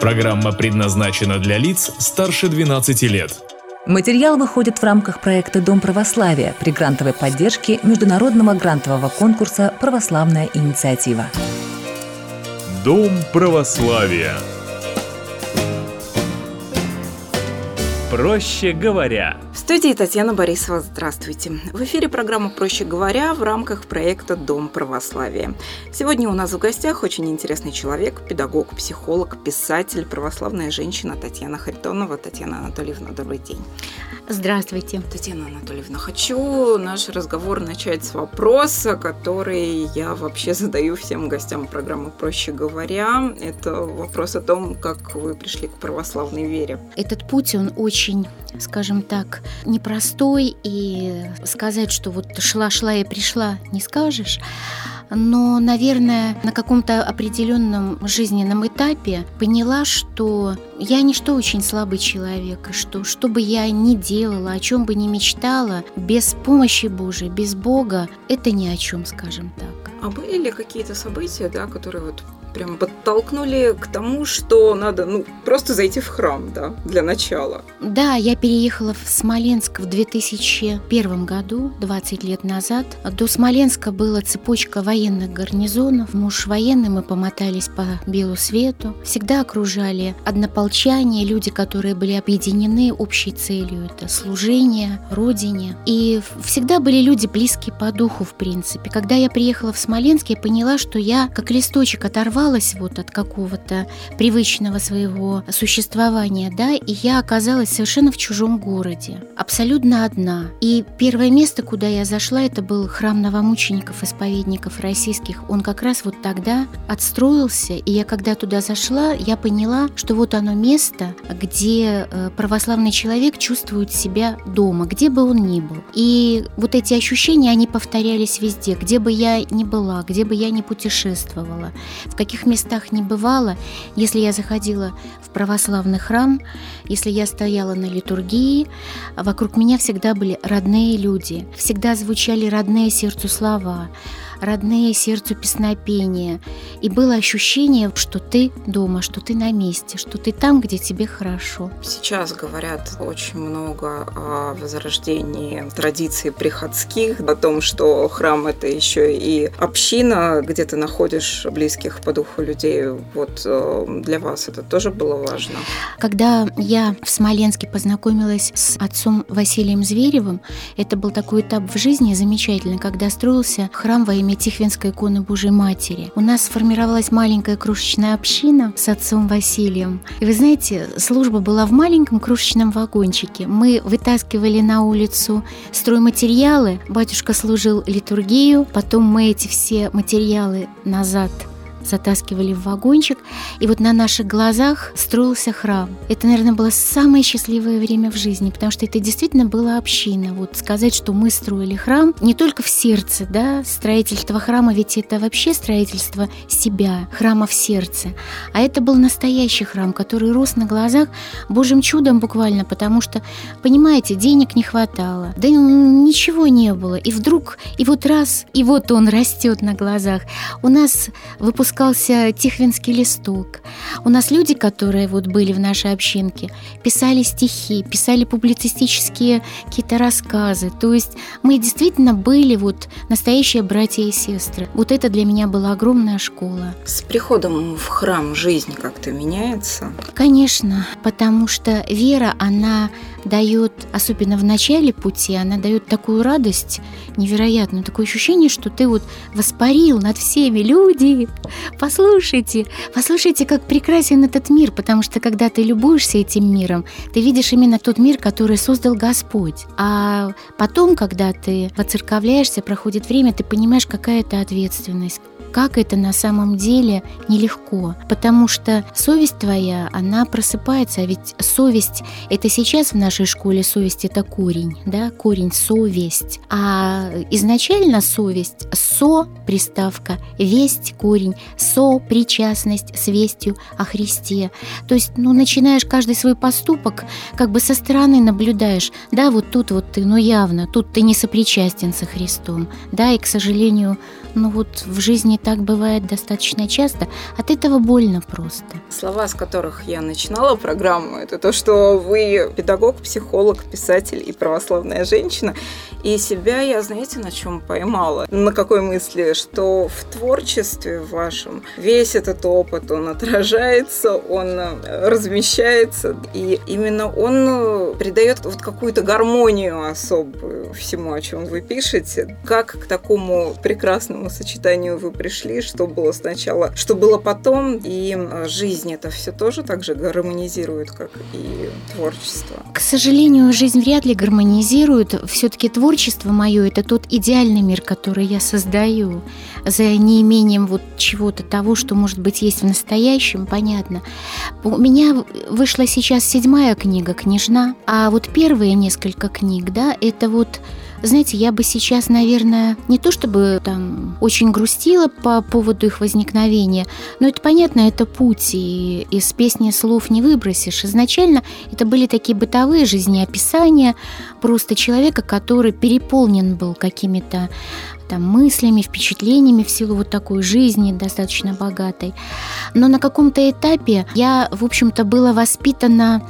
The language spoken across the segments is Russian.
Программа предназначена для лиц старше 12 лет. Материал выходит в рамках проекта «Дом православия» при грантовой поддержке Международного грантового конкурса «Православная инициатива». Дом православия. Проще говоря – студии Татьяна Борисова. Здравствуйте. В эфире программа «Проще говоря» в рамках проекта «Дом православия». Сегодня у нас в гостях очень интересный человек, педагог, психолог, писатель, православная женщина Татьяна Харитонова. Татьяна Анатольевна, добрый день. Здравствуйте. Татьяна Анатольевна, хочу наш разговор начать с вопроса, который я вообще задаю всем гостям программы «Проще говоря». Это вопрос о том, как вы пришли к православной вере. Этот путь, он очень, скажем так, непростой, и сказать, что вот шла-шла и пришла, не скажешь. Но, наверное, на каком-то определенном жизненном этапе поняла, что я не что очень слабый человек, что что бы я ни делала, о чем бы ни мечтала, без помощи Божией, без Бога, это ни о чем, скажем так. А были ли какие-то события, да, которые вот прям подтолкнули к тому, что надо, ну, просто зайти в храм, да, для начала. Да, я переехала в Смоленск в 2001 году, 20 лет назад. До Смоленска была цепочка военных гарнизонов. Муж военный, мы помотались по белу свету. Всегда окружали однополчане, люди, которые были объединены общей целью. Это служение Родине. И всегда были люди близкие по духу, в принципе. Когда я приехала в Смоленск, я поняла, что я как листочек оторвала оторвалась вот от какого-то привычного своего существования, да, и я оказалась совершенно в чужом городе, абсолютно одна. И первое место, куда я зашла, это был храм новомучеников, исповедников российских. Он как раз вот тогда отстроился, и я когда туда зашла, я поняла, что вот оно место, где э, православный человек чувствует себя дома, где бы он ни был. И вот эти ощущения, они повторялись везде, где бы я ни была, где бы я ни путешествовала, в каких местах не бывало, если я заходила в православный храм, если я стояла на литургии, вокруг меня всегда были родные люди, всегда звучали родные сердцу слова, родные сердцу песнопения. И было ощущение, что ты дома, что ты на месте, что ты там, где тебе хорошо. Сейчас говорят очень много о возрождении традиций приходских, о том, что храм – это еще и община, где ты находишь близких по духу людей. Вот э, для вас это тоже было важно? Когда я в Смоленске познакомилась с отцом Василием Зверевым, это был такой этап в жизни замечательный, когда строился храм во имя храме Тихвинской иконы Божьей Матери. У нас сформировалась маленькая крошечная община с отцом Василием. И вы знаете, служба была в маленьком крошечном вагончике. Мы вытаскивали на улицу стройматериалы, батюшка служил литургию, потом мы эти все материалы назад затаскивали в вагончик, и вот на наших глазах строился храм. Это, наверное, было самое счастливое время в жизни, потому что это действительно была община. Вот сказать, что мы строили храм не только в сердце, да, строительство храма, ведь это вообще строительство себя, храма в сердце, а это был настоящий храм, который рос на глазах Божьим чудом буквально, потому что, понимаете, денег не хватало, да ничего не было, и вдруг, и вот раз, и вот он растет на глазах. У нас выпуск выпускался Тихвинский листок. У нас люди, которые вот были в нашей общинке, писали стихи, писали публицистические какие-то рассказы. То есть мы действительно были вот настоящие братья и сестры. Вот это для меня была огромная школа. С приходом в храм жизнь как-то меняется? Конечно, потому что вера, она дает, особенно в начале пути, она дает такую радость невероятную, такое ощущение, что ты вот воспарил над всеми люди. Послушайте, послушайте, как прекрасен этот мир, потому что когда ты любуешься этим миром, ты видишь именно тот мир, который создал Господь. А потом, когда ты воцерковляешься, проходит время, ты понимаешь, какая это ответственность, как это на самом деле нелегко, потому что совесть твоя, она просыпается, а ведь совесть, это сейчас в нашей школе совесть это корень, да, корень совесть, а изначально совесть, со приставка, весть корень, со причастность с вестью о Христе, то есть, ну, начинаешь каждый свой поступок, как бы со стороны наблюдаешь, да, вот тут вот ты, ну, явно, тут ты не сопричастен со Христом, да, и, к сожалению, ну, вот в жизни так бывает достаточно часто, от этого больно просто. Слова, с которых я начинала программу, это то, что вы педагог, психолог, писатель и православная женщина. И себя я, знаете, на чем поймала? На какой мысли? Что в творчестве вашем весь этот опыт, он отражается, он размещается, и именно он придает вот какую-то гармонию особую всему, о чем вы пишете. Как к такому прекрасному сочетанию вы пришли, что было сначала, что было потом, и жизнь это все тоже так же гармонизирует, как и творчество? К сожалению, жизнь вряд ли гармонизирует. Все-таки творчество мое – это тот идеальный мир, который я создаю, за неимением вот чего-то того, что, может быть, есть в настоящем, понятно. У меня вышла сейчас седьмая книга «Княжна», а вот первые несколько книг, да, это вот знаете, я бы сейчас, наверное, не то чтобы там очень грустила по поводу их возникновения, но это понятно, это путь, и из песни слов не выбросишь. Изначально это были такие бытовые жизнеописания просто человека, который переполнен был какими-то там, мыслями, впечатлениями в силу вот такой жизни достаточно богатой. Но на каком-то этапе я, в общем-то, была воспитана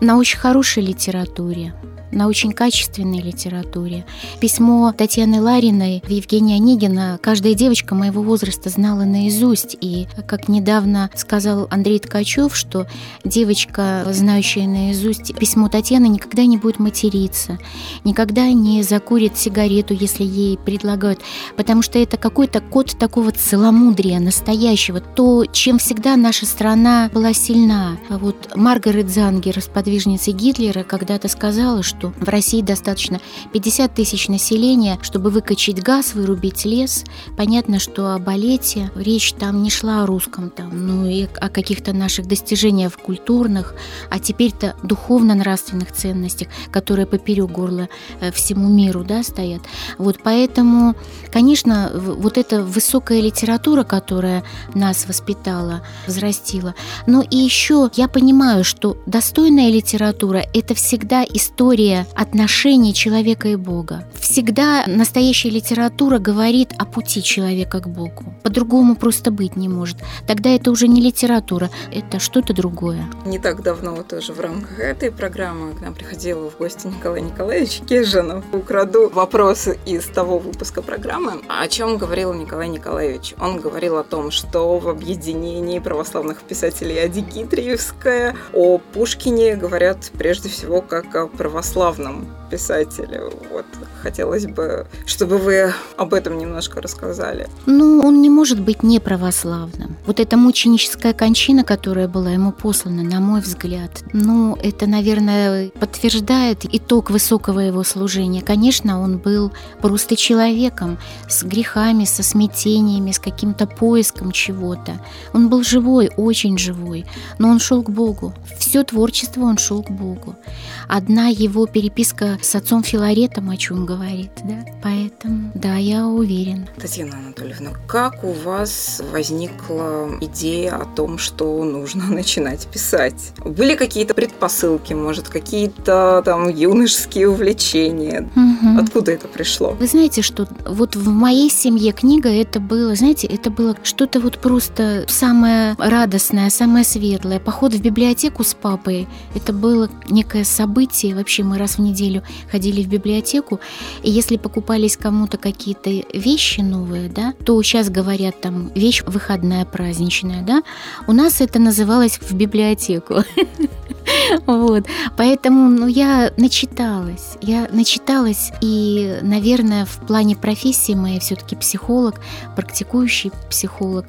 на очень хорошей литературе на очень качественной литературе. Письмо Татьяны Лариной в Евгения Онегина каждая девочка моего возраста знала наизусть. И, как недавно сказал Андрей Ткачев, что девочка, знающая наизусть письмо Татьяны, никогда не будет материться, никогда не закурит сигарету, если ей предлагают, потому что это какой-то код такого целомудрия настоящего, то, чем всегда наша страна была сильна. А вот Маргарет Зангер, сподвижница Гитлера, когда-то сказала, что что в России достаточно 50 тысяч населения, чтобы выкачать газ, вырубить лес. Понятно, что о балете речь там не шла о русском, там, ну и о каких-то наших достижениях культурных, а теперь-то духовно-нравственных ценностях, которые поперек горла э, всему миру да, стоят. Вот поэтому, конечно, вот эта высокая литература, которая нас воспитала, взрастила. Но и еще я понимаю, что достойная литература – это всегда история отношений человека и Бога. Всегда настоящая литература говорит о пути человека к Богу. По-другому просто быть не может. Тогда это уже не литература, это что-то другое. Не так давно тоже в рамках этой программы к нам приходил в гости Николай Николаевич Кежинов. Украду вопросы из того выпуска программы. О чем говорил Николай Николаевич? Он говорил о том, что в объединении православных писателей Ади Гитриевская о Пушкине говорят прежде всего как о православном православном писателе. Вот хотелось бы, чтобы вы об этом немножко рассказали. Ну, он не может быть не православным. Вот эта мученическая кончина, которая была ему послана, на мой взгляд, ну, это, наверное, подтверждает итог высокого его служения. Конечно, он был просто человеком с грехами, со смятениями, с каким-то поиском чего-то. Он был живой, очень живой, но он шел к Богу. Все творчество он шел к Богу. Одна его переписка с отцом Филаретом о чем говорит, да? Поэтому, да, я уверен. Татьяна Анатольевна, как у вас возникла идея о том, что нужно начинать писать? Были какие-то предпосылки, может, какие-то там юношеские увлечения? Угу. Откуда это пришло? Вы знаете, что вот в моей семье книга это было, знаете, это было что-то вот просто самое радостное, самое светлое. Поход в библиотеку с папой, это было некое событие. Вообще мы раз в неделю ходили в библиотеку, и если покупались кому-то какие-то вещи новые, да, то сейчас говорят там вещь выходная, праздничная, да, у нас это называлось в библиотеку. Вот. Поэтому ну, я начиталась. Я начиталась, и, наверное, в плане профессии моей все-таки психолог, практикующий психолог.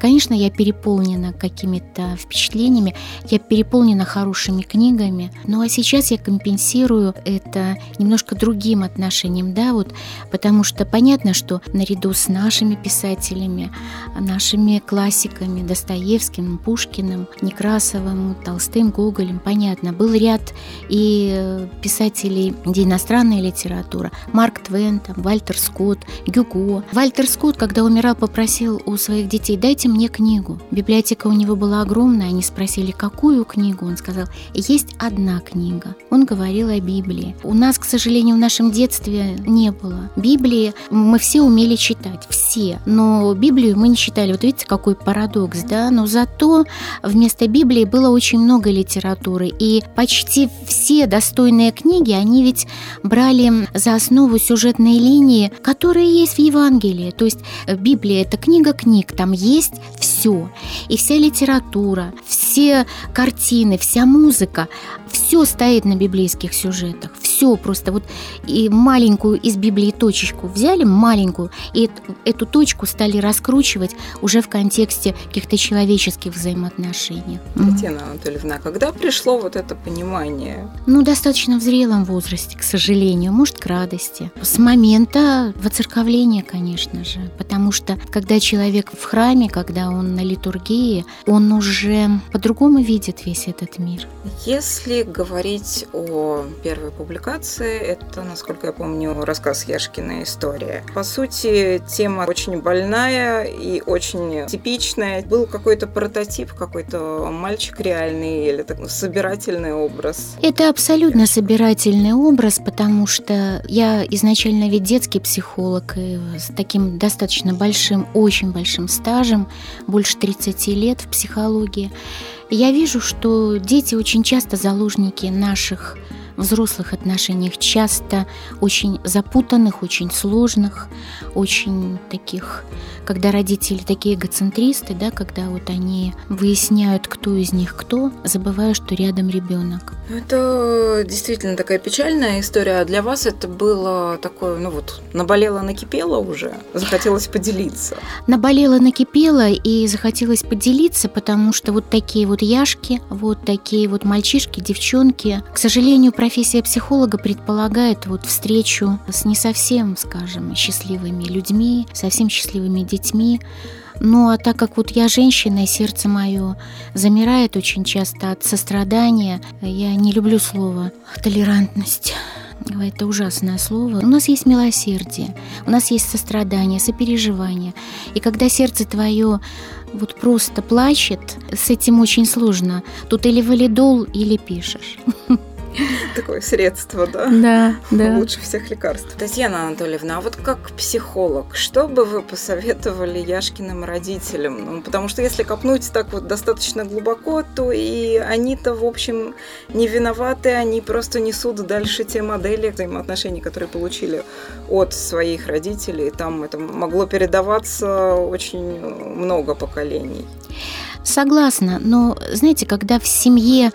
Конечно, я переполнена какими-то впечатлениями, я переполнена хорошими книгами. Ну а сейчас я компенсирую это немножко другим отношением, да, вот, потому что понятно, что наряду с нашими писателями, нашими классиками, Достоевским, Пушкиным, Некрасовым, Толстым, Гоголем, понятно. Был ряд и э, писателей, где иностранная литература. Марк Твен, там, Вальтер Скотт, Гюго. Вальтер Скотт, когда умирал, попросил у своих детей, дайте мне книгу. Библиотека у него была огромная, они спросили, какую книгу? Он сказал, есть одна книга. Он говорил о Библии. У нас, к сожалению, в нашем детстве не было Библии. Мы все умели читать, все. Но Библию мы не читали. Вот видите, какой парадокс, да? Но зато вместо Библии было очень много литературы. И почти все достойные книги, они ведь брали за основу сюжетные линии, которые есть в Евангелии. То есть э, Библия – это книга книг, там есть все. И вся литература, все картины, вся музыка, все стоит на библейских сюжетах. Все просто вот и маленькую из Библии точечку взяли, маленькую, и эту, точку стали раскручивать уже в контексте каких-то человеческих взаимоотношений. Татьяна Анатольевна, а когда пришло вот это понимание? Ну, достаточно в зрелом возрасте, к сожалению, может, к радости. С момента воцерковления, конечно же, потому что когда человек в храме, когда он на литургии, он уже по-другому видит весь этот мир. Если говорить о первой публикации, это, насколько я помню, рассказ Яшкина «История». По сути, тема очень больная и очень типичная. Был какой-то прототип, какой-то мальчик реальный или так, собирательный образ? Это абсолютно собирательный образ, потому что я изначально ведь детский психолог и с таким достаточно большим, очень большим стажем, больше 30 лет в психологии. Я вижу, что дети очень часто заложники наших взрослых отношениях, часто очень запутанных, очень сложных, очень таких, когда родители такие эгоцентристы, да, когда вот они выясняют, кто из них кто, забывая, что рядом ребенок. Это действительно такая печальная история. А для вас это было такое, ну вот, наболело, накипело уже, захотелось поделиться? Наболело, накипело и захотелось поделиться, потому что вот такие вот яшки, вот такие вот мальчишки, девчонки, к сожалению, профессия психолога предполагает вот встречу с не совсем, скажем, счастливыми людьми, совсем счастливыми детьми. Ну а так как вот я женщина, и сердце мое замирает очень часто от сострадания, я не люблю слово толерантность. Это ужасное слово. У нас есть милосердие, у нас есть сострадание, сопереживание. И когда сердце твое вот просто плачет, с этим очень сложно. Тут или валидол, или пишешь. Такое средство, да? Да, да. Лучше всех лекарств. Татьяна Анатольевна, а вот как психолог, что бы вы посоветовали Яшкиным родителям? Ну, потому что если копнуть так вот достаточно глубоко, то и они-то, в общем, не виноваты, они просто несут дальше те модели взаимоотношений, которые получили от своих родителей. Там это могло передаваться очень много поколений. Согласна, но знаете, когда в семье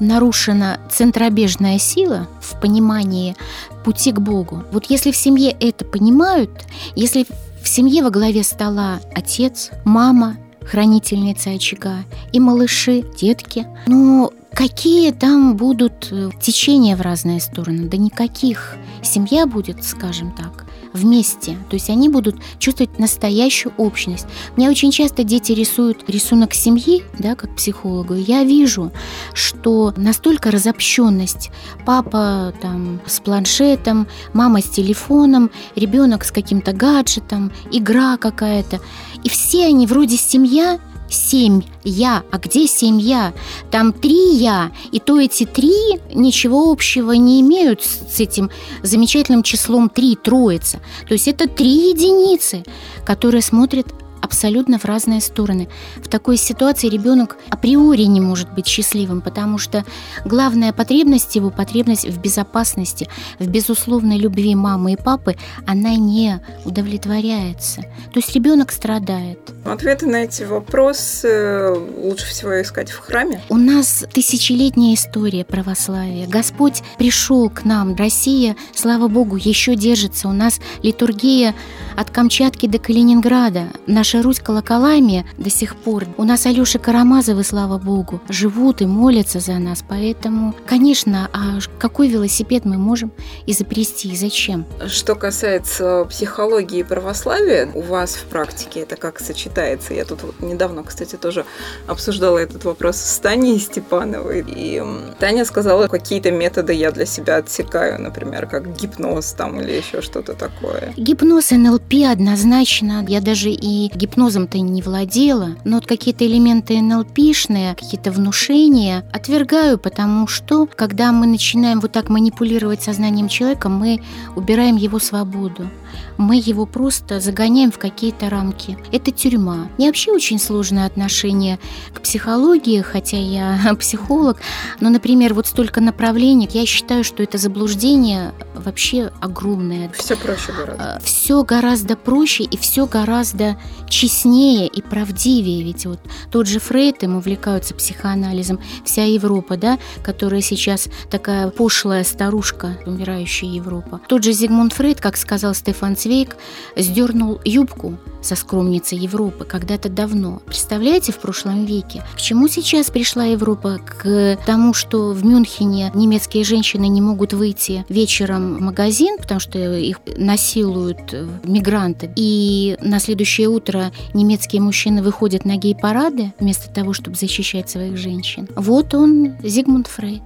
нарушена центробежная сила в понимании пути к Богу. Вот если в семье это понимают, если в семье во главе стола отец, мама, хранительница очага и малыши, детки, ну какие там будут э, течения в разные стороны? Да никаких. Семья будет, скажем так, вместе. То есть они будут чувствовать настоящую общность. Мне очень часто дети рисуют рисунок семьи, да, как психологу. Я вижу, что настолько разобщенность. Папа там с планшетом, мама с телефоном, ребенок с каким-то гаджетом, игра какая-то. И все они вроде семья, семь я. А где семья? Там три я. И то эти три ничего общего не имеют с этим замечательным числом три, троица. То есть это три единицы, которые смотрят абсолютно в разные стороны. В такой ситуации ребенок априори не может быть счастливым, потому что главная потребность его, потребность в безопасности, в безусловной любви мамы и папы, она не удовлетворяется. То есть ребенок страдает. Ответы на эти вопросы лучше всего искать в храме. У нас тысячелетняя история православия. Господь пришел к нам. Россия, слава Богу, еще держится. У нас литургия от Камчатки до Калининграда. Наша Русь колоколами до сих пор. У нас Алёша Карамазовы, слава богу, живут и молятся за нас. Поэтому, конечно, а какой велосипед мы можем изобрести и зачем? Что касается психологии православия, у вас в практике это как сочетается? Я тут вот недавно, кстати, тоже обсуждала этот вопрос с Таней Степановой. И Таня сказала, какие-то методы я для себя отсекаю, например, как гипноз там или еще что-то такое. Гипноз НЛП однозначно. Я даже и гипнозом-то не владела. Но вот какие-то элементы НЛПшные, какие-то внушения отвергаю, потому что, когда мы начинаем вот так манипулировать сознанием человека, мы убираем его свободу мы его просто загоняем в какие-то рамки. Это тюрьма. Мне вообще очень сложное отношение к психологии, хотя я психолог, но, например, вот столько направлений, я считаю, что это заблуждение вообще огромное. Все проще гораздо. А, все гораздо проще и все гораздо честнее и правдивее. Ведь вот тот же Фрейд, им увлекаются психоанализом, вся Европа, да, которая сейчас такая пошлая старушка, умирающая Европа. Тот же Зигмунд Фрейд, как сказал Стефан Цвейк, сдернул юбку со скромницей Европы когда-то давно. Представляете, в прошлом веке? К чему сейчас пришла Европа? К тому, что в Мюнхене немецкие женщины не могут выйти вечером в магазин, потому что их насилуют мигранты. И на следующее утро немецкие мужчины выходят на гей-парады вместо того, чтобы защищать своих женщин. Вот он, Зигмунд Фрейд.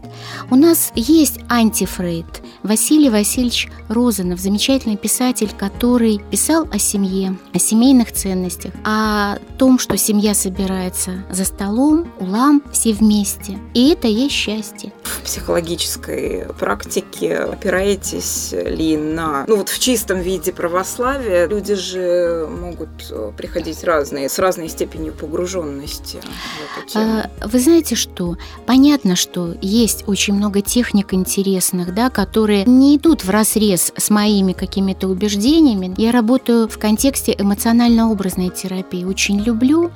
У нас есть антифрейд. Василий Васильевич Розанов, замечательный писатель, который писал о семье, о семейных ценностях, о том, что семья собирается за столом, улам, все вместе. И это есть счастье. В психологической практике опираетесь ли на, ну вот в чистом виде православия, люди же могут приходить разные, с разной степенью погруженности в эту тему. А, вы знаете что? Понятно, что есть очень много техник интересных, да, которые не идут в разрез с моими какими-то убеждениями. Я работаю в контексте эмоционально-образной терапии очень люблю.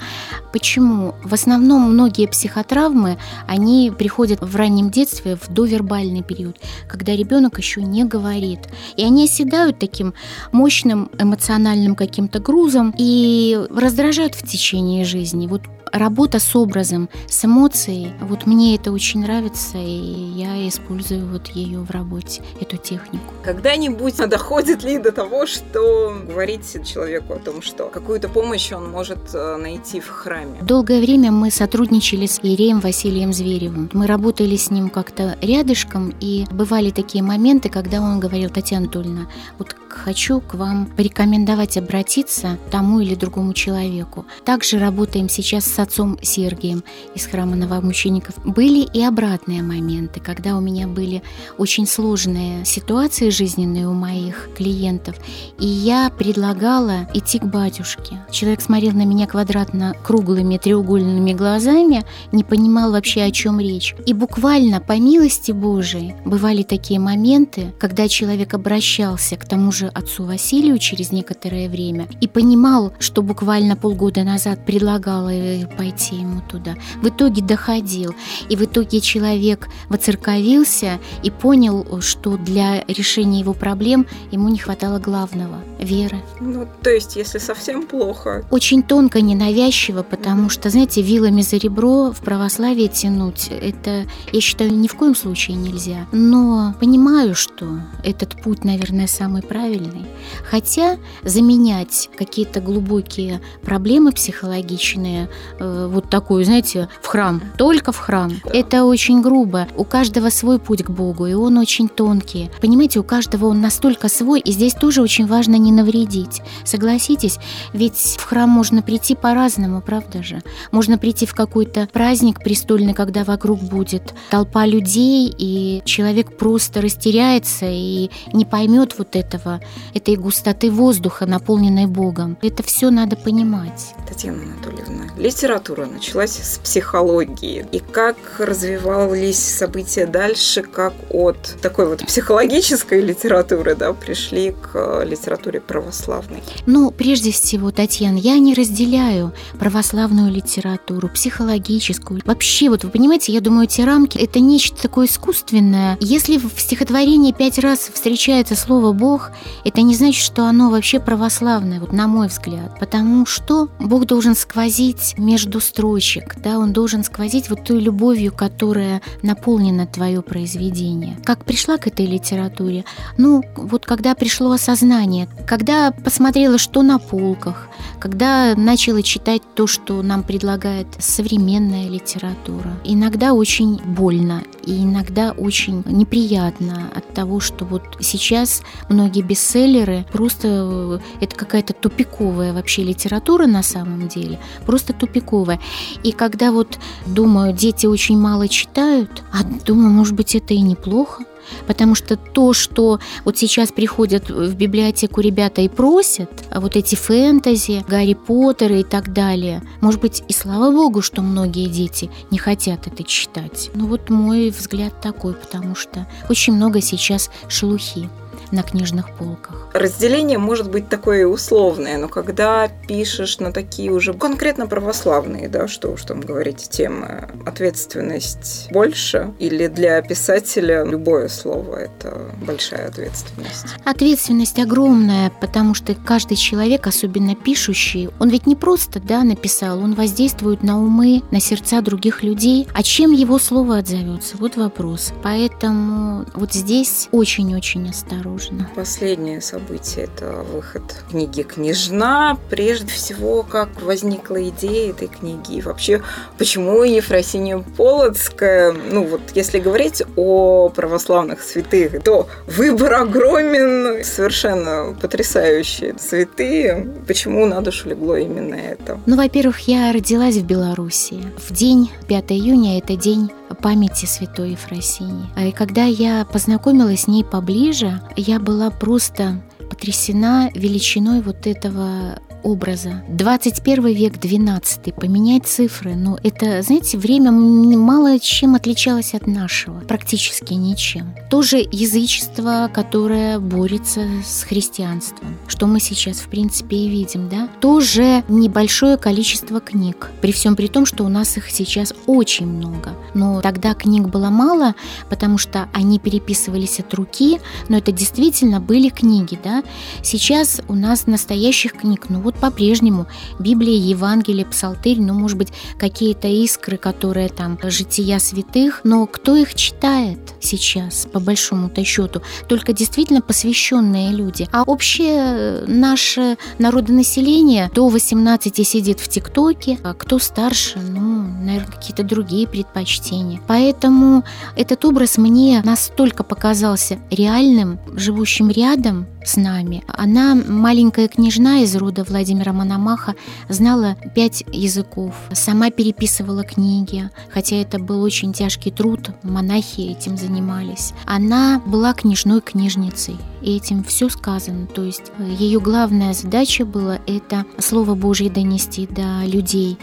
Почему? В основном многие психотравмы, они приходят в раннем детстве, в довербальный период, когда ребенок еще не говорит. И они оседают таким мощным эмоциональным каким-то грузом и раздражают в течение жизни. Вот работа с образом, с эмоцией, вот мне это очень нравится, и я использую вот ее в работе, эту технику. Когда-нибудь доходит ли до того, что говорить человеку о том, что какую-то помощь он может э, найти в храме? Долгое время мы сотрудничали с Иереем Василием Зверевым. Мы работали с ним как-то рядышком, и бывали такие моменты, когда он говорил, Татьяна Анатольевна, вот хочу к вам порекомендовать обратиться тому или другому человеку. Также работаем сейчас с отцом Сергием из храма новомучеников. Были и обратные моменты, когда у меня были очень сложные ситуации жизненные у моих клиентов, и я предлагала идти к батюшке. Человек смотрел на меня квадратно-круглыми треугольными глазами, не понимал вообще, о чем речь. И буквально, по милости Божией, бывали такие моменты, когда человек обращался к тому же отцу Василию через некоторое время и понимал, что буквально полгода назад предлагала пойти ему туда. В итоге доходил. И в итоге человек воцерковился и понял, что для решения его проблем ему не хватало главного – веры. Ну, то есть, если совсем плохо. Очень тонко, ненавязчиво, потому mm-hmm. что, знаете, вилами за ребро в православие тянуть, это, я считаю, ни в коем случае нельзя. Но понимаю, что этот путь, наверное, самый правильный. Хотя заменять какие-то глубокие проблемы психологичные э, вот такую, знаете, в храм, только в храм, это очень грубо. У каждого свой путь к Богу, и он очень тонкий. Понимаете, у каждого он настолько свой, и здесь тоже очень важно не навредить. Согласитесь, ведь в храм можно прийти по-разному, правда же? Можно прийти в какой-то праздник престольный, когда вокруг будет толпа людей, и человек просто растеряется и не поймет вот этого, этой густоты воздуха, наполненной Богом. Это все надо понимать. Татьяна Анатольевна, литература началась с психологии. И как развивались события дальше, как от такой вот психологической литературы да, пришли к литературе православной? Ну, прежде всего, Татьяна, я не разделяю православную литературу, психологическую. Вообще, вот вы понимаете, я думаю, эти рамки – это нечто такое искусственное. Если в стихотворении пять раз встречается слово «Бог», это не значит, что оно вообще православное, вот на мой взгляд. Потому что Бог должен сквозить между строчек, да, он должен сквозить вот той любовью, которая наполнена твое произведение. Как пришла к этой литературе? Ну, вот когда пришло осознание, когда посмотрела, что на полках, когда начала читать то, что нам предлагает современная литература. Иногда очень больно, и иногда очень неприятно от того, что вот сейчас многие бестселлеры просто э, это какая-то тупиковая вообще литература на самом деле, просто тупиковая. И когда вот думаю, дети очень мало читают, а думаю, может быть, это и неплохо, Потому что то, что вот сейчас приходят в библиотеку ребята и просят, а вот эти фэнтези, Гарри Поттеры и так далее, может быть, и слава богу, что многие дети не хотят это читать. Ну вот мой взгляд такой, потому что очень много сейчас шелухи на книжных полках. Разделение может быть такое условное, но когда пишешь на такие уже конкретно православные, да, что уж там говорить, темы, ответственность больше или для писателя любое слово – это большая ответственность? Ответственность огромная, потому что каждый человек, особенно пишущий, он ведь не просто да, написал, он воздействует на умы, на сердца других людей. А чем его слово отзовется? Вот вопрос. Поэтому вот здесь очень-очень осторожно нужно. Последнее событие – это выход книги «Княжна». Прежде всего, как возникла идея этой книги и вообще, почему Ефросинья Полоцкая, ну вот если говорить о православных святых, то выбор огромен, совершенно потрясающие святые. Почему на душу легло именно это? Ну, во-первых, я родилась в Беларуси. В день 5 июня – это день памяти святой Ефросинии. И когда я познакомилась с ней поближе, я была просто потрясена величиной вот этого образа. 21 век, 12 поменять цифры, но это, знаете, время мало чем отличалось от нашего, практически ничем. Тоже язычество, которое борется с христианством, что мы сейчас, в принципе, и видим, да? Тоже небольшое количество книг, при всем при том, что у нас их сейчас очень много. Но тогда книг было мало, потому что они переписывались от руки, но это действительно были книги, да? Сейчас у нас настоящих книг, ну вот вот по-прежнему Библия, Евангелие, Псалтырь, ну, может быть, какие-то искры, которые там, жития святых, но кто их читает сейчас, по большому-то счету? Только действительно посвященные люди. А общее наше народонаселение до 18 сидит в ТикТоке, а кто старше, ну, наверное, какие-то другие предпочтения. Поэтому этот образ мне настолько показался реальным, живущим рядом с нами. Она маленькая княжна из рода Владимира Мономаха, знала пять языков, сама переписывала книги, хотя это был очень тяжкий труд, монахи этим занимались. Она была княжной книжницей, и этим все сказано. То есть ее главная задача была это Слово Божье донести до людей.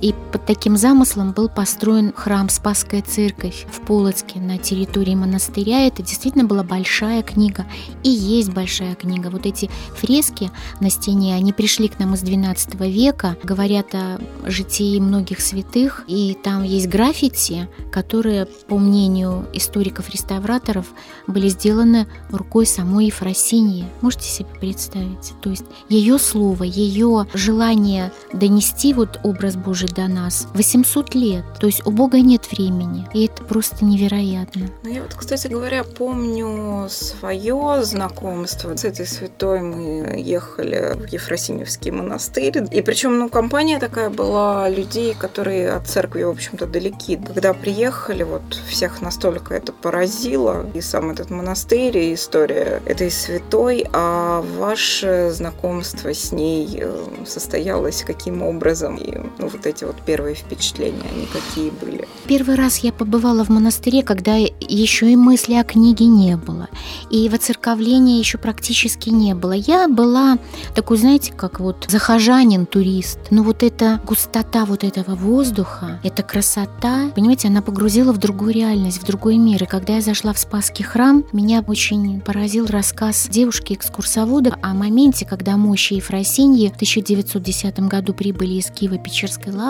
И под таким замыслом был построен храм Спасская церковь в Полоцке на территории монастыря. Это действительно была большая книга и есть большая книга. Вот эти фрески на стене, они пришли к нам из XII века, говорят о житии многих святых, и там есть граффити, которые, по мнению историков-реставраторов, были сделаны рукой самой Ефросиньи. Можете себе представить? То есть ее слово, ее желание донести вот образ Божий до нас 800 лет. То есть у Бога нет времени. И это просто невероятно. Ну, я вот, кстати говоря, помню свое знакомство с этой святой. Мы ехали в Ефросиньевский монастырь. И причем, ну, компания такая была людей, которые от церкви, в общем-то, далеки. Когда приехали, вот всех настолько это поразило. И сам этот монастырь, и история этой святой. А ваше знакомство с ней э, состоялось каким образом? И ну, вот эти эти вот первые впечатления, они какие были? Первый раз я побывала в монастыре, когда еще и мысли о книге не было. И воцерковления еще практически не было. Я была такой, знаете, как вот захожанин, турист. Но вот эта густота вот этого воздуха, эта красота, понимаете, она погрузила в другую реальность, в другой мир. И когда я зашла в Спасский храм, меня очень поразил рассказ девушки-экскурсовода о моменте, когда Мощи Ефросиньи в 1910 году прибыли из Киева-Печерской лавры,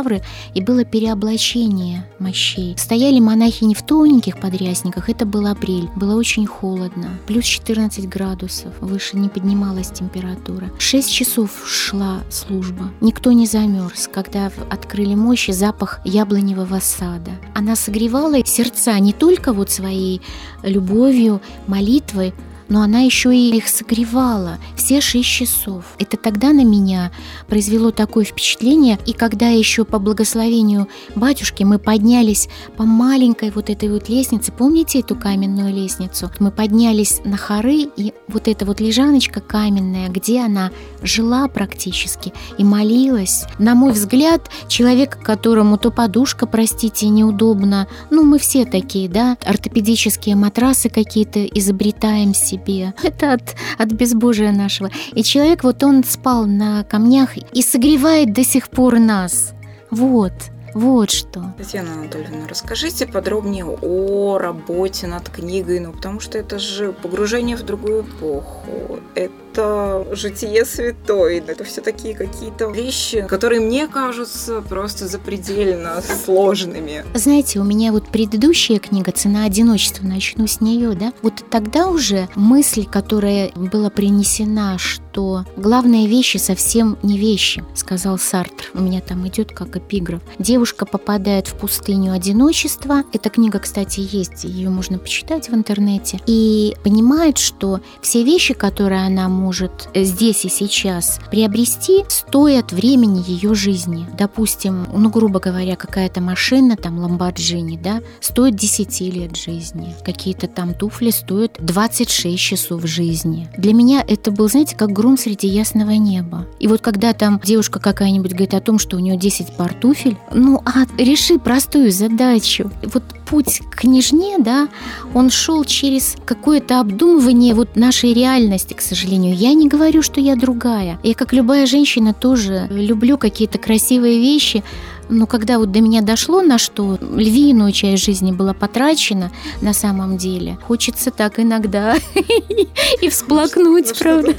и было переоблачение мощей. Стояли монахи не в тоненьких подрясниках, это был апрель, было очень холодно, плюс 14 градусов, выше не поднималась температура. Шесть часов шла служба, никто не замерз, когда открыли мощи, запах яблоневого сада. Она согревала сердца не только вот своей любовью, молитвой, но она еще и их согревала все шесть часов. Это тогда на меня произвело такое впечатление, и когда еще по благословению батюшки мы поднялись по маленькой вот этой вот лестнице, помните эту каменную лестницу? Мы поднялись на хоры, и вот эта вот лежаночка каменная, где она жила практически и молилась. На мой взгляд, человек, которому то подушка, простите, неудобно, ну мы все такие, да, ортопедические матрасы какие-то изобретаем себе, себе. Это от, от безбожия нашего. И человек, вот он спал на камнях и согревает до сих пор нас. Вот. Вот что. Татьяна Анатольевна, расскажите подробнее о работе над книгой, ну потому что это же погружение в другую эпоху. Это это житие святой, это все такие какие-то вещи, которые мне кажутся просто запредельно сложными. Знаете, у меня вот предыдущая книга «Цена одиночества», начну с нее, да, вот тогда уже мысль, которая была принесена, что главные вещи совсем не вещи, сказал Сартр. У меня там идет как эпиграф. Девушка попадает в пустыню одиночества. Эта книга, кстати, есть, ее можно почитать в интернете. И понимает, что все вещи, которые она может здесь и сейчас приобрести, стоят времени ее жизни. Допустим, ну, грубо говоря, какая-то машина, там, Ламборджини, да, стоит 10 лет жизни. Какие-то там туфли стоят 26 часов жизни. Для меня это был, знаете, как гром среди ясного неба. И вот когда там девушка какая-нибудь говорит о том, что у нее 10 пар туфель, ну, а реши простую задачу. Вот путь к княжне, да, он шел через какое-то обдумывание вот нашей реальности, к сожалению. Я не говорю, что я другая. Я, как любая женщина, тоже люблю какие-то красивые вещи, но когда вот до меня дошло, на что львиную часть жизни была потрачена на самом деле, хочется так иногда и всплакнуть, правда.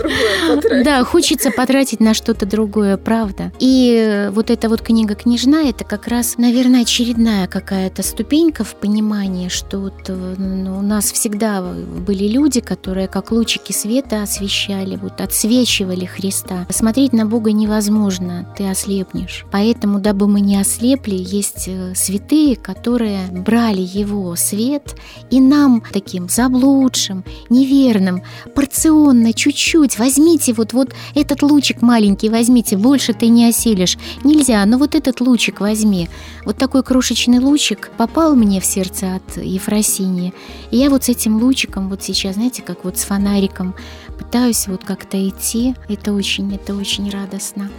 Да, хочется потратить на что-то другое, правда. И вот эта вот книга «Княжна» — это как раз, наверное, очередная какая-то ступенька в понимании, что вот ну, у нас всегда были люди, которые как лучики света освещали, вот отсвечивали Христа. Смотреть на Бога невозможно, ты ослепнешь. Поэтому, дабы мы не ослепли, есть э, святые, которые брали его свет и нам таким заблудшим, неверным, порционно, чуть-чуть, возьмите вот, вот этот лучик маленький, возьмите, больше ты не осилишь. Нельзя, но вот этот лучик возьми. Вот такой крошечный лучик попал мне в сердце от Ефросинии. И я вот с этим лучиком вот сейчас, знаете, как вот с фонариком пытаюсь вот как-то идти. Это очень, это очень радостно.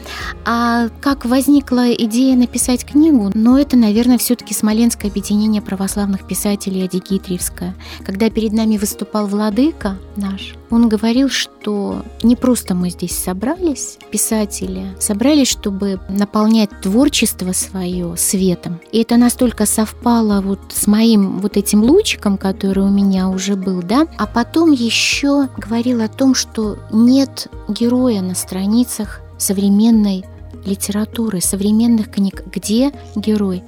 А как возникла идея написать книгу? Ну, это, наверное, все-таки Смоленское объединение православных писателей Адигитриевское. Когда перед нами выступал владыка наш, он говорил, что не просто мы здесь собрались, писатели, собрались, чтобы наполнять творчество свое светом. И это настолько совпало вот с моим вот этим лучиком, который у меня уже был, да. А потом еще говорил о том, что нет героя на страницах современной литературы, современных книг, где герой.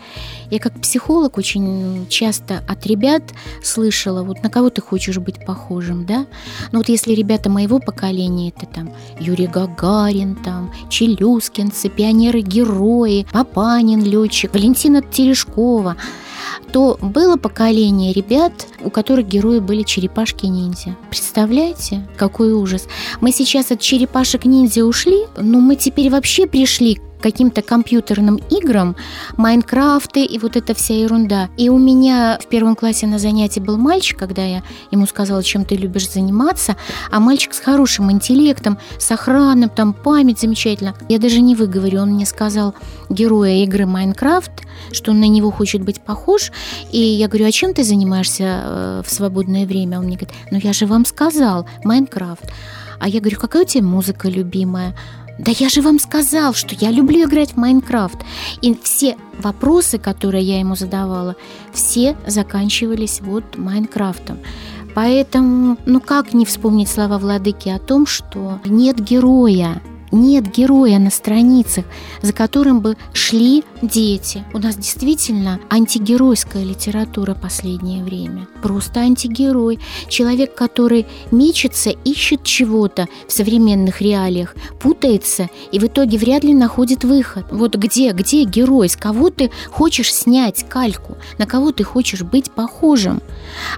Я как психолог очень часто от ребят слышала, вот на кого ты хочешь быть похожим, да? Ну вот если ребята моего поколения, это там Юрий Гагарин, там Челюскинцы, пионеры-герои, Папанин, летчик, Валентина Терешкова, то было поколение ребят, у которых герои были черепашки-ниндзя. Представляете, какой ужас. Мы сейчас от черепашек-ниндзя ушли, но мы теперь вообще пришли каким-то компьютерным играм, Майнкрафты и вот эта вся ерунда. И у меня в первом классе на занятии был мальчик, когда я ему сказала, чем ты любишь заниматься, а мальчик с хорошим интеллектом, с охраной, там память замечательно. Я даже не выговорю, он мне сказал героя игры Майнкрафт, что он на него хочет быть похож. И я говорю, а чем ты занимаешься э, в свободное время? Он мне говорит, ну я же вам сказал, Майнкрафт. А я говорю, какая у тебя музыка любимая? Да я же вам сказал, что я люблю играть в Майнкрафт. И все вопросы, которые я ему задавала, все заканчивались вот Майнкрафтом. Поэтому, ну как не вспомнить слова владыки о том, что нет героя, нет героя на страницах, за которым бы шли дети. У нас действительно антигеройская литература последнее время. Просто антигерой. Человек, который мечется, ищет чего-то в современных реалиях, путается и в итоге вряд ли находит выход. Вот где, где герой, с кого ты хочешь снять кальку, на кого ты хочешь быть похожим.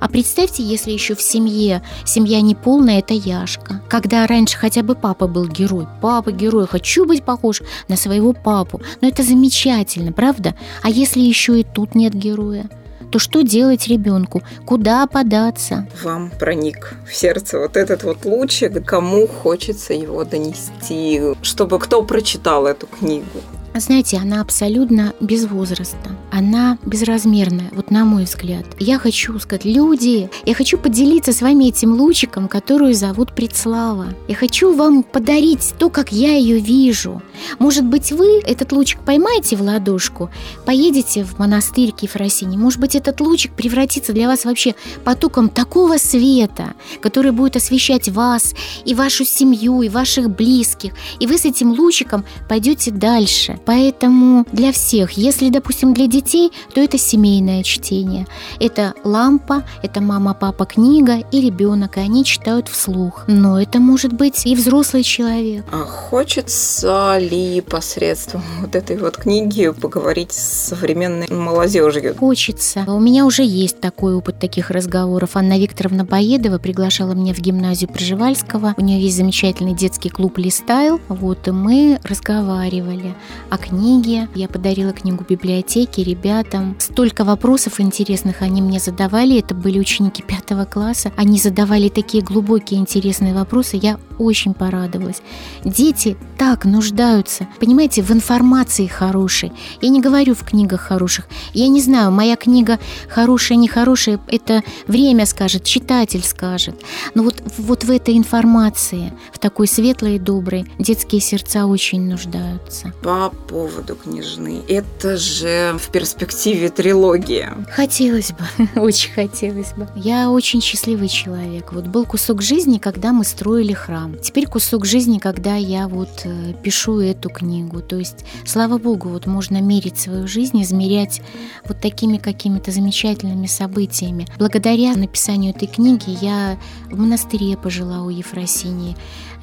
А представьте, если еще в семье, семья не полная, это Яшка. Когда раньше хотя бы папа был герой. Папа герой, хочу быть похож на своего папу. Но это замечательно, правда? А если еще и тут нет героя? то что делать ребенку? Куда податься? Вам проник в сердце вот этот вот лучик, кому хочется его донести, чтобы кто прочитал эту книгу. Знаете, она абсолютно без возраста. Она безразмерная, вот на мой взгляд. Я хочу сказать, люди, я хочу поделиться с вами этим лучиком, которую зовут Предслава. Я хочу вам подарить то, как я ее вижу. Может быть, вы этот лучик поймаете в ладошку, поедете в монастырь Кефросини. Может быть, этот лучик превратится для вас вообще потоком такого света, который будет освещать вас и вашу семью, и ваших близких. И вы с этим лучиком пойдете дальше. Поэтому для всех, если, допустим, для детей, то это семейное чтение. Это лампа, это мама, папа, книга и ребенок, и они читают вслух. Но это может быть и взрослый человек. А хочется ли посредством вот этой вот книги поговорить с современной молодежью? Хочется. У меня уже есть такой опыт таких разговоров. Анна Викторовна Боедова приглашала меня в гимназию Пржевальского. У нее есть замечательный детский клуб «Листайл». Вот, и мы разговаривали о книге. Я подарила книгу библиотеке ребятам. Столько вопросов интересных они мне задавали. Это были ученики пятого класса. Они задавали такие глубокие интересные вопросы. Я очень порадовалась. Дети так нуждаются, понимаете, в информации хорошей. Я не говорю в книгах хороших. Я не знаю, моя книга хорошая, нехорошая, это время скажет, читатель скажет. Но вот, вот в этой информации, в такой светлой и доброй, детские сердца очень нуждаются. По поводу княжны. Это же в перспективе трилогия. Хотелось бы, очень хотелось бы. Я очень счастливый человек. Вот был кусок жизни, когда мы строили храм. Теперь кусок жизни, когда я вот э, пишу эту книгу. То есть, слава богу, вот можно мерить свою жизнь, измерять вот такими какими-то замечательными событиями. Благодаря написанию этой книги я в монастыре пожила у Ефросинии.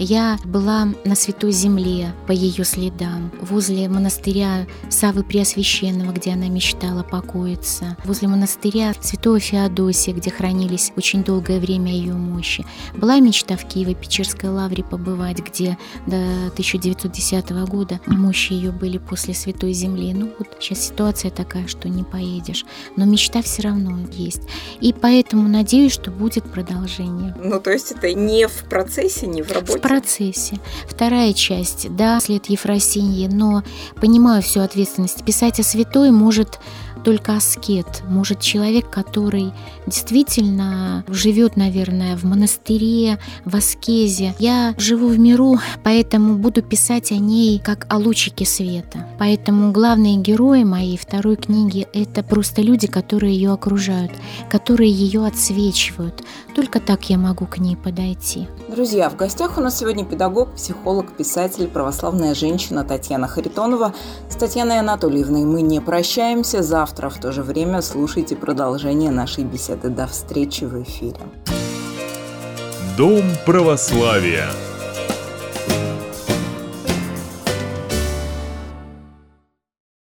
Я была на Святой Земле по ее следам, возле монастыря Савы Преосвященного, где она мечтала покоиться, возле монастыря Святого Феодосия, где хранились очень долгое время ее мощи. Была мечта в Киево-Печерской лавре побывать, где до 1910 года мощи ее были после Святой Земли. Ну вот сейчас ситуация такая, что не поедешь, но мечта все равно есть. И поэтому надеюсь, что будет продолжение. Ну то есть это не в процессе, не в работе? Процессе. Вторая часть, да, след Ефросиньи, но понимаю всю ответственность. Писать о святой может только аскет, может человек, который действительно живет, наверное, в монастыре, в аскезе. Я живу в миру, поэтому буду писать о ней как о лучике света. Поэтому главные герои моей второй книги — это просто люди, которые ее окружают, которые ее отсвечивают. Только так я могу к ней подойти. Друзья, в гостях у нас сегодня педагог, психолог, писатель, православная женщина Татьяна Харитонова. С Татьяной Анатольевной мы не прощаемся. Завтра в то же время слушайте продолжение нашей беседы. До встречи в эфире. Дом православия.